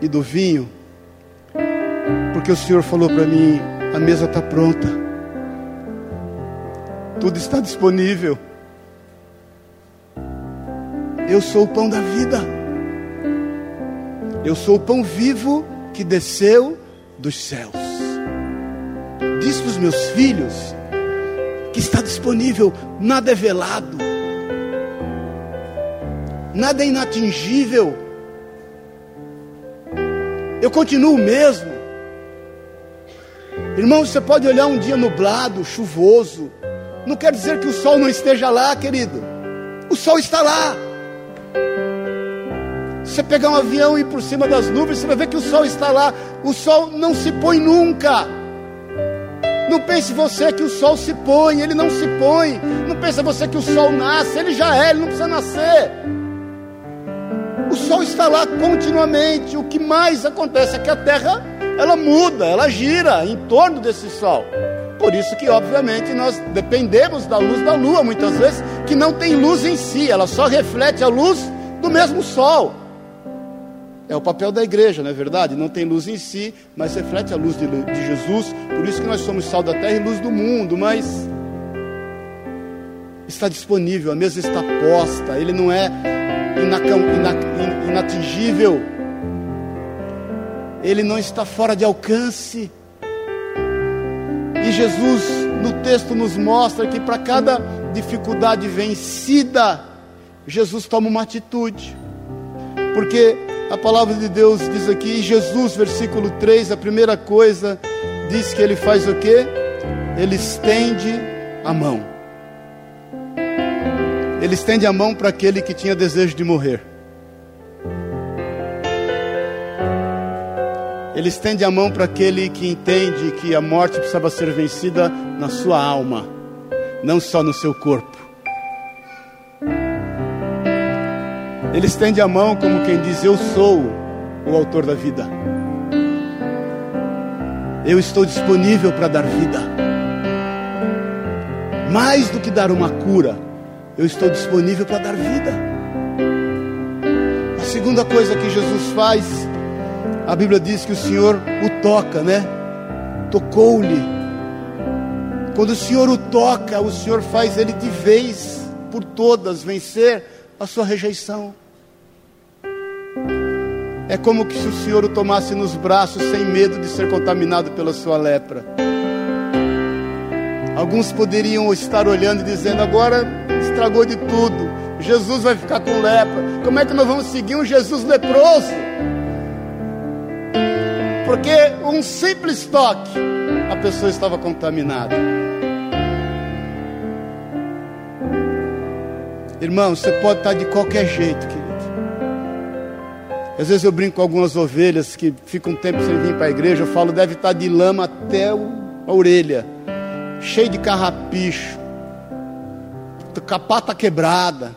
e do vinho, porque o Senhor falou para mim: a mesa está pronta tudo está disponível. Eu sou o pão da vida. Eu sou o pão vivo que desceu dos céus. Diz para os meus filhos que está disponível, nada é velado, nada é inatingível. Eu continuo o mesmo. Irmão, você pode olhar um dia nublado, chuvoso, não quer dizer que o sol não esteja lá, querido. O sol está lá. Você pegar um avião e ir por cima das nuvens, você vai ver que o sol está lá. O sol não se põe nunca. Não pense você que o sol se põe, ele não se põe. Não pense você que o sol nasce, ele já é, ele não precisa nascer. O sol está lá continuamente. O que mais acontece é que a terra ela muda, ela gira em torno desse sol. Por isso que, obviamente, nós dependemos da luz da lua, muitas vezes, que não tem luz em si, ela só reflete a luz do mesmo sol. É o papel da igreja, não é verdade? Não tem luz em si, mas reflete a luz de, de Jesus. Por isso que nós somos sal da terra e luz do mundo. Mas está disponível, a mesa está posta. Ele não é inatingível. Ele não está fora de alcance. E Jesus, no texto, nos mostra que para cada dificuldade vencida, Jesus toma uma atitude. Porque a palavra de Deus diz aqui, Jesus, versículo 3, a primeira coisa, diz que ele faz o que? Ele estende a mão. Ele estende a mão para aquele que tinha desejo de morrer. Ele estende a mão para aquele que entende que a morte precisava ser vencida na sua alma, não só no seu corpo. Ele estende a mão como quem diz: Eu sou o autor da vida. Eu estou disponível para dar vida. Mais do que dar uma cura, eu estou disponível para dar vida. A segunda coisa que Jesus faz, a Bíblia diz que o Senhor o toca, né? Tocou-lhe. Quando o Senhor o toca, o Senhor faz ele de vez por todas vencer a sua rejeição. É como que se o Senhor o tomasse nos braços sem medo de ser contaminado pela sua lepra. Alguns poderiam estar olhando e dizendo: agora estragou de tudo, Jesus vai ficar com lepra. Como é que nós vamos seguir um Jesus leproso? Porque um simples toque, a pessoa estava contaminada. Irmão, você pode estar de qualquer jeito, querido. Às vezes eu brinco com algumas ovelhas que ficam um tempo sem vir para a igreja. Eu falo, deve estar de lama até a orelha, cheio de carrapicho, com a pata quebrada,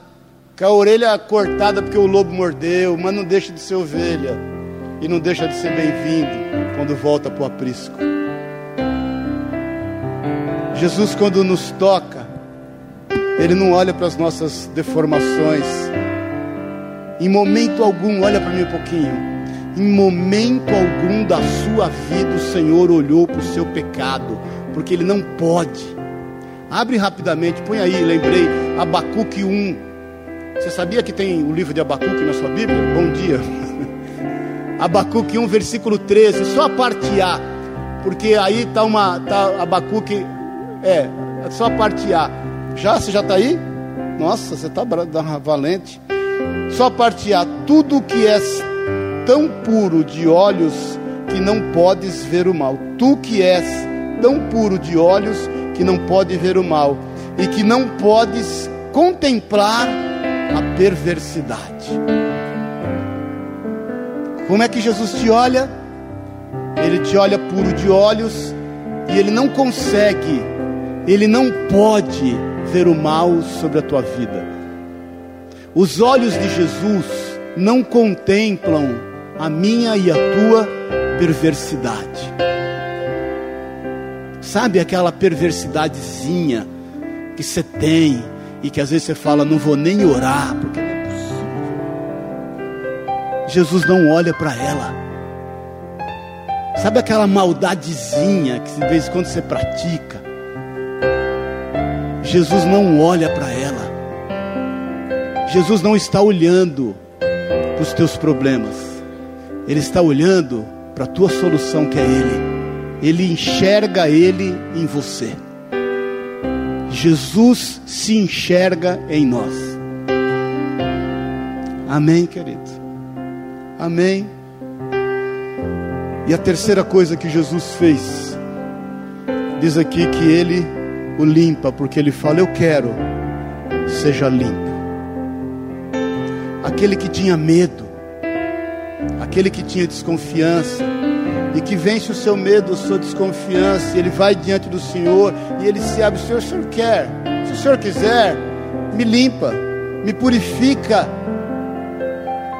com a orelha cortada porque o lobo mordeu, mas não deixa de ser ovelha e não deixa de ser bem-vindo quando volta para o aprisco. Jesus, quando nos toca, Ele não olha para as nossas deformações em momento algum, olha para mim um pouquinho. Em momento algum da sua vida, o Senhor olhou para o seu pecado, porque Ele não pode. Abre rapidamente, põe aí, lembrei, Abacuque 1. Você sabia que tem o livro de Abacuque na sua Bíblia? Bom dia. Abacuque 1, versículo 13, só a parte A, porque aí está uma, tá Abacuque, é, é só a parte A. Já, você já está aí? Nossa, você está valente. Só partilhar tudo que és tão puro de olhos que não podes ver o mal. Tu que és tão puro de olhos que não pode ver o mal e que não podes contemplar a perversidade. Como é que Jesus te olha? Ele te olha puro de olhos e ele não consegue, ele não pode ver o mal sobre a tua vida. Os olhos de Jesus não contemplam a minha e a tua perversidade. Sabe aquela perversidadezinha que você tem e que às vezes você fala, não vou nem orar, porque. Jesus não olha para ela. Sabe aquela maldadezinha que de vez em quando você pratica? Jesus não olha para ela. Jesus não está olhando para os teus problemas, Ele está olhando para a tua solução que é Ele. Ele enxerga Ele em você. Jesus se enxerga em nós. Amém, querido? Amém. E a terceira coisa que Jesus fez, diz aqui que Ele o limpa, porque Ele fala: Eu quero, seja limpo aquele que tinha medo, aquele que tinha desconfiança, e que vence o seu medo, a sua desconfiança, ele vai diante do Senhor, e ele se abre, Senhor, o Senhor quer, se o Senhor quiser, me limpa, me purifica.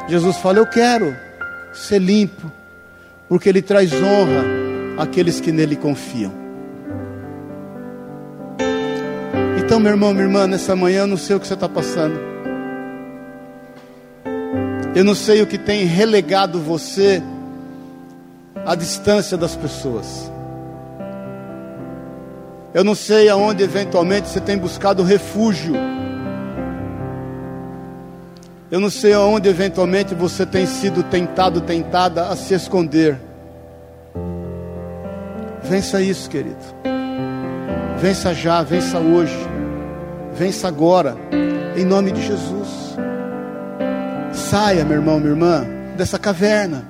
Jesus fala, eu quero ser limpo, porque ele traz honra àqueles que nele confiam. Então, meu irmão, minha irmã, nessa manhã, eu não sei o que você está passando. Eu não sei o que tem relegado você à distância das pessoas. Eu não sei aonde eventualmente você tem buscado refúgio. Eu não sei aonde eventualmente você tem sido tentado, tentada a se esconder. Vença isso, querido. Vença já, vença hoje. Vença agora, em nome de Jesus. Saia, meu irmão, minha irmã, dessa caverna,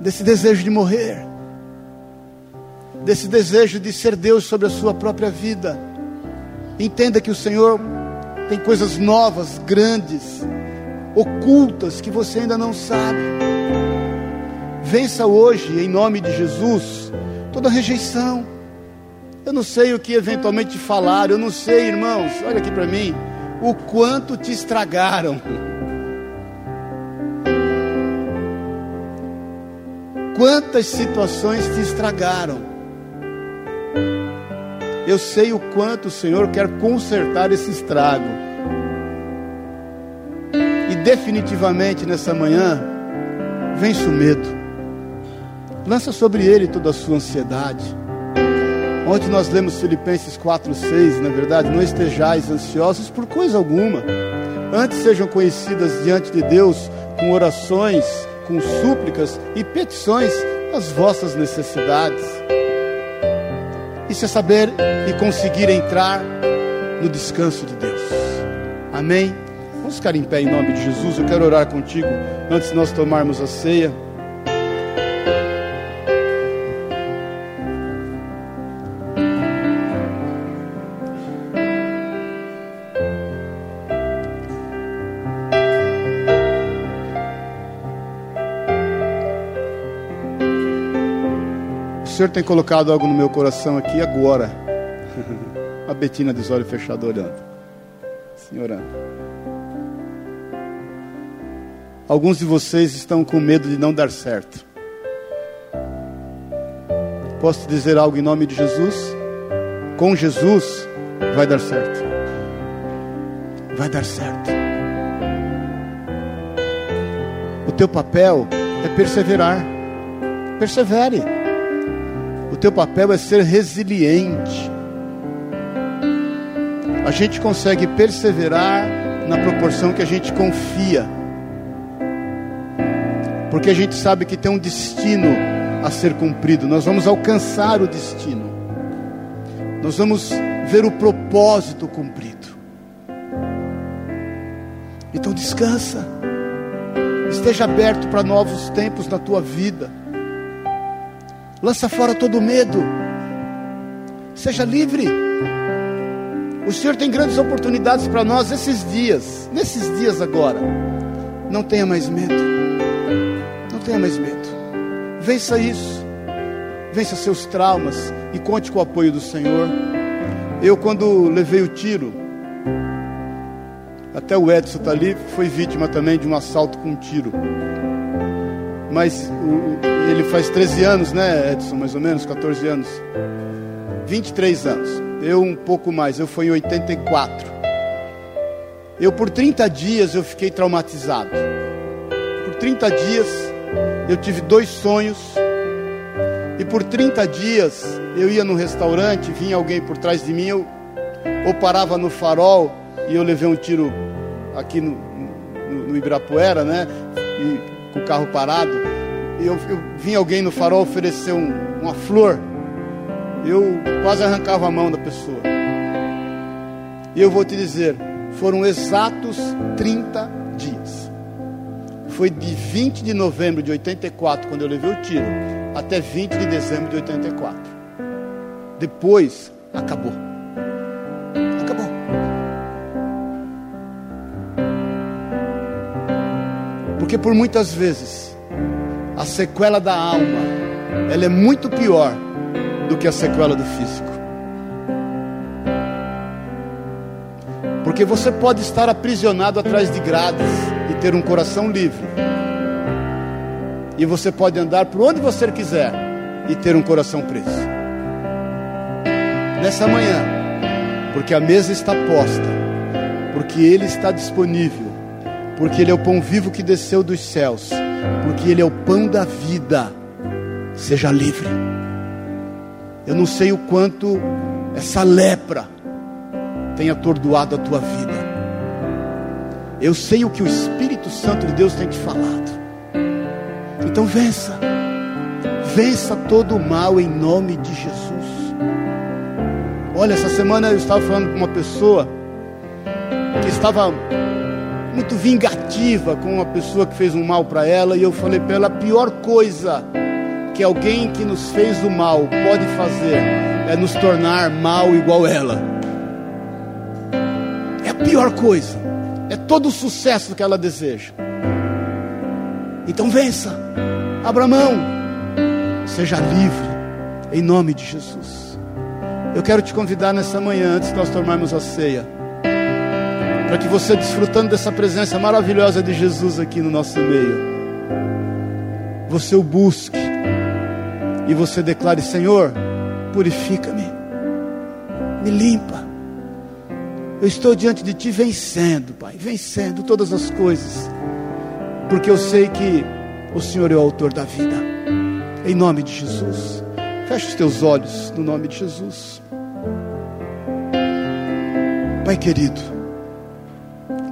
desse desejo de morrer, desse desejo de ser Deus sobre a sua própria vida. Entenda que o Senhor tem coisas novas, grandes, ocultas que você ainda não sabe. Vença hoje, em nome de Jesus, toda rejeição. Eu não sei o que eventualmente falar, eu não sei, irmãos, olha aqui para mim, o quanto te estragaram. Quantas situações te estragaram. Eu sei o quanto o Senhor quer consertar esse estrago. E definitivamente nessa manhã, vence o medo. Lança sobre ele toda a sua ansiedade. Ontem nós lemos Filipenses 4:6, na verdade, não estejais ansiosos por coisa alguma. Antes sejam conhecidas diante de Deus com orações, com súplicas e petições as vossas necessidades. Isso é saber e conseguir entrar no descanso de Deus. Amém? Vamos ficar em pé em nome de Jesus. Eu quero orar contigo antes de nós tomarmos a ceia. Senhor tem colocado algo no meu coração aqui agora. A Betina dos olhos fechados olhando. Senhora. Alguns de vocês estão com medo de não dar certo. Posso dizer algo em nome de Jesus? Com Jesus vai dar certo. Vai dar certo. O teu papel é perseverar. Persevere. O teu papel é ser resiliente. A gente consegue perseverar na proporção que a gente confia. Porque a gente sabe que tem um destino a ser cumprido. Nós vamos alcançar o destino. Nós vamos ver o propósito cumprido. Então descansa. Esteja aberto para novos tempos na tua vida. Lança fora todo medo. Seja livre. O Senhor tem grandes oportunidades para nós esses dias, nesses dias agora. Não tenha mais medo. Não tenha mais medo. Vença isso. Vença seus traumas e conte com o apoio do Senhor. Eu, quando levei o tiro, até o Edson está ali, foi vítima também de um assalto com um tiro. Mas ele faz 13 anos, né, Edson? Mais ou menos, 14 anos. 23 anos. Eu um pouco mais, eu fui em 84. Eu por 30 dias eu fiquei traumatizado. Por 30 dias eu tive dois sonhos. E por 30 dias eu ia no restaurante, vinha alguém por trás de mim, eu ou parava no farol e eu levei um tiro aqui no, no, no Ibirapuera, né? E, com o carro parado eu, eu vi alguém no farol oferecer um, uma flor, eu quase arrancava a mão da pessoa. E eu vou te dizer, foram exatos 30 dias. Foi de 20 de novembro de 84, quando eu levei o tiro, até 20 de dezembro de 84. Depois. Acabou. Porque por muitas vezes a sequela da alma, ela é muito pior do que a sequela do físico. Porque você pode estar aprisionado atrás de grades e ter um coração livre. E você pode andar por onde você quiser e ter um coração preso. Nessa manhã, porque a mesa está posta, porque Ele está disponível, porque Ele é o pão vivo que desceu dos céus, porque Ele é o pão da vida. Seja livre. Eu não sei o quanto essa lepra tem atordoado a tua vida. Eu sei o que o Espírito Santo de Deus tem te falado. Então vença. Vença todo o mal em nome de Jesus. Olha, essa semana eu estava falando com uma pessoa que estava muito vingativa com uma pessoa que fez um mal para ela, e eu falei para ela: a pior coisa que alguém que nos fez o mal pode fazer é nos tornar mal igual ela. É a pior coisa, é todo o sucesso que ela deseja. Então vença, abra mão, seja livre, em nome de Jesus. Eu quero te convidar nessa manhã, antes de nós tomarmos a ceia para que você, desfrutando dessa presença maravilhosa de Jesus aqui no nosso meio, você o busque e você declare: Senhor, purifica-me, me limpa. Eu estou diante de Ti vencendo, Pai, vencendo todas as coisas, porque eu sei que o Senhor é o autor da vida, em nome de Jesus. Feche os teus olhos, no nome de Jesus. Pai querido,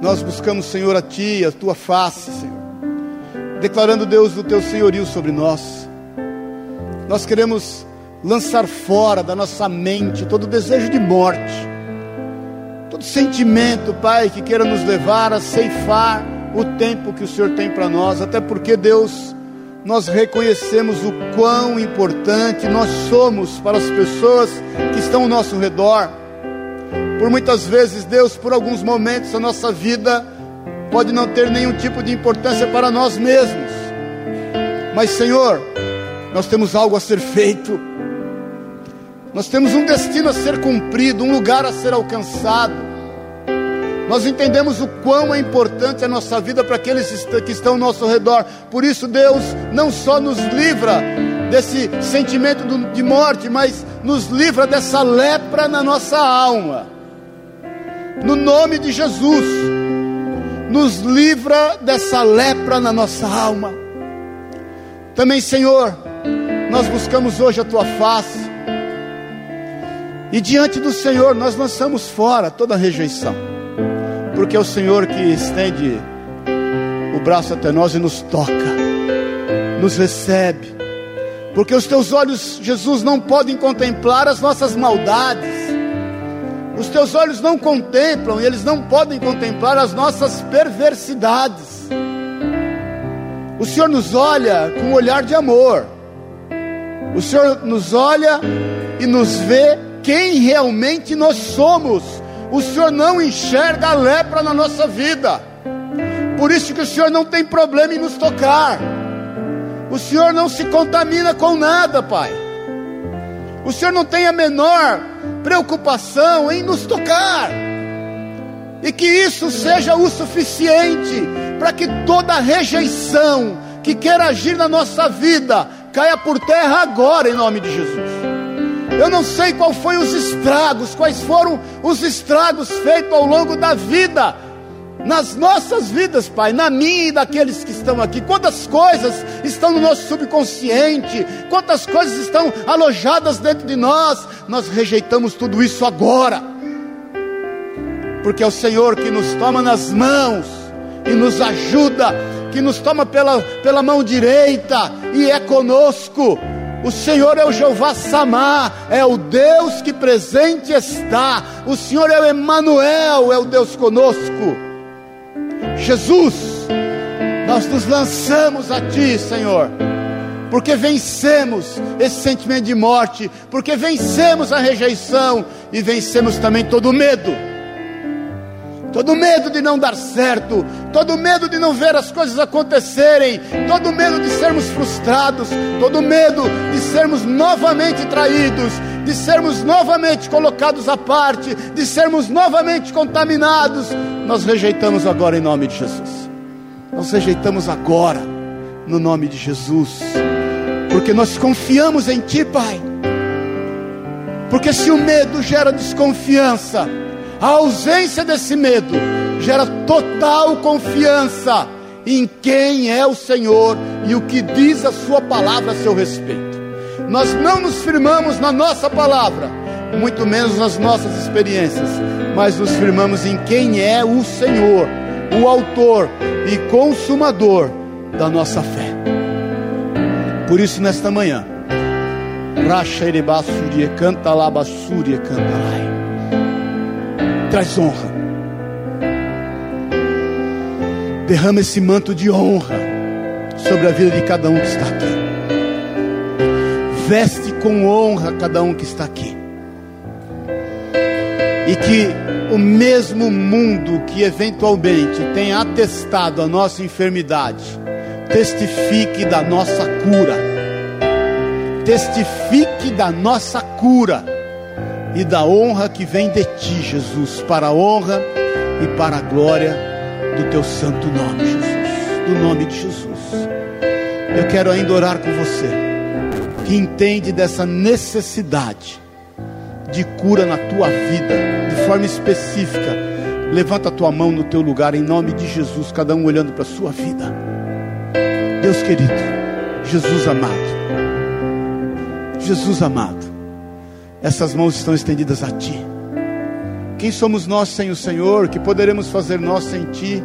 nós buscamos, Senhor, a Ti, a Tua face, Senhor, declarando, Deus, o Teu senhorio sobre nós. Nós queremos lançar fora da nossa mente todo desejo de morte, todo sentimento, Pai, que queira nos levar a ceifar o tempo que o Senhor tem para nós, até porque, Deus, nós reconhecemos o quão importante nós somos para as pessoas que estão ao nosso redor por muitas vezes, Deus, por alguns momentos, a nossa vida pode não ter nenhum tipo de importância para nós mesmos. Mas, Senhor, nós temos algo a ser feito. Nós temos um destino a ser cumprido, um lugar a ser alcançado. Nós entendemos o quão é importante a nossa vida para aqueles que estão ao nosso redor. Por isso, Deus não só nos livra desse sentimento de morte, mas nos livra dessa lepra na nossa alma. No nome de Jesus, nos livra dessa lepra na nossa alma. Também, Senhor, nós buscamos hoje a tua face, e diante do Senhor nós lançamos fora toda rejeição, porque é o Senhor que estende o braço até nós e nos toca, nos recebe, porque os teus olhos, Jesus, não podem contemplar as nossas maldades, os teus olhos não contemplam e eles não podem contemplar as nossas perversidades. O Senhor nos olha com um olhar de amor. O Senhor nos olha e nos vê quem realmente nós somos. O Senhor não enxerga a lepra na nossa vida. Por isso que o Senhor não tem problema em nos tocar. O Senhor não se contamina com nada, Pai. O Senhor não tem a menor preocupação em nos tocar. E que isso seja o suficiente para que toda rejeição que queira agir na nossa vida caia por terra agora em nome de Jesus. Eu não sei qual foi os estragos, quais foram os estragos feitos ao longo da vida nas nossas vidas, Pai, na minha e daqueles que estão aqui. Quantas coisas estão no nosso subconsciente, quantas coisas estão alojadas dentro de nós. Nós rejeitamos tudo isso agora, porque é o Senhor que nos toma nas mãos e nos ajuda, que nos toma pela, pela mão direita e é conosco. O Senhor é o Jeová Samá, é o Deus que presente está. O Senhor é o Emanuel, é o Deus conosco. Jesus, nós nos lançamos a Ti, Senhor, porque vencemos esse sentimento de morte, porque vencemos a rejeição e vencemos também todo medo. Todo medo de não dar certo, todo medo de não ver as coisas acontecerem, todo medo de sermos frustrados, todo medo de sermos novamente traídos, de sermos novamente colocados à parte, de sermos novamente contaminados, nós rejeitamos agora em nome de Jesus. Nós rejeitamos agora no nome de Jesus, porque nós confiamos em Ti, Pai. Porque se o medo gera desconfiança, a ausência desse medo gera total confiança em quem é o Senhor e o que diz a Sua palavra a seu respeito. Nós não nos firmamos na nossa palavra, muito menos nas nossas experiências, mas nos firmamos em quem é o Senhor, o Autor e Consumador da nossa fé. Por isso, nesta manhã, Racherebassurie, canta lá, canta lá. Traz honra. Derrama esse manto de honra sobre a vida de cada um que está aqui. Veste com honra cada um que está aqui. E que o mesmo mundo que eventualmente tenha atestado a nossa enfermidade, testifique da nossa cura. Testifique da nossa cura e da honra que vem de ti, Jesus, para a honra e para a glória do teu santo nome, Jesus, do nome de Jesus. Eu quero ainda orar com você, que entende dessa necessidade de cura na tua vida, de forma específica. Levanta a tua mão no teu lugar, em nome de Jesus, cada um olhando para a sua vida. Deus querido, Jesus amado, Jesus amado, essas mãos estão estendidas a ti. Quem somos nós sem o Senhor? Que poderemos fazer nós sem Ti?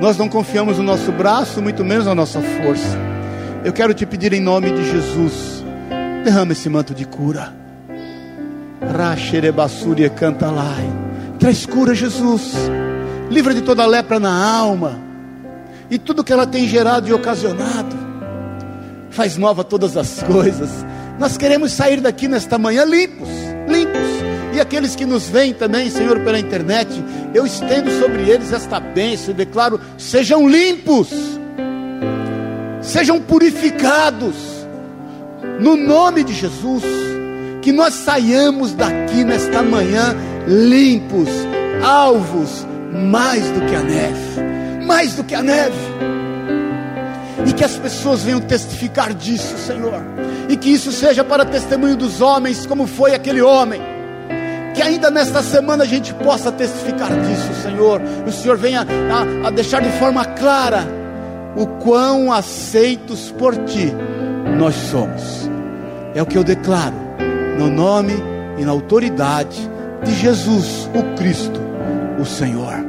Nós não confiamos no nosso braço, muito menos na nossa força. Eu quero te pedir em nome de Jesus, derrama esse manto de cura. Racherebassúria canta lá. Traz cura, Jesus. Livra de toda lepra na alma. E tudo que ela tem gerado e ocasionado. Faz nova todas as coisas. Nós queremos sair daqui nesta manhã limpos, limpos e aqueles que nos veem também, Senhor, pela internet, eu estendo sobre eles esta bênção e declaro: sejam limpos, sejam purificados, no nome de Jesus, que nós saiamos daqui nesta manhã limpos, alvos, mais do que a neve, mais do que a neve. E que as pessoas venham testificar disso, Senhor, e que isso seja para testemunho dos homens, como foi aquele homem. Que ainda nesta semana a gente possa testificar disso, Senhor. O Senhor venha a, a deixar de forma clara o quão aceitos por Ti nós somos. É o que eu declaro, no nome e na autoridade de Jesus, o Cristo, o Senhor.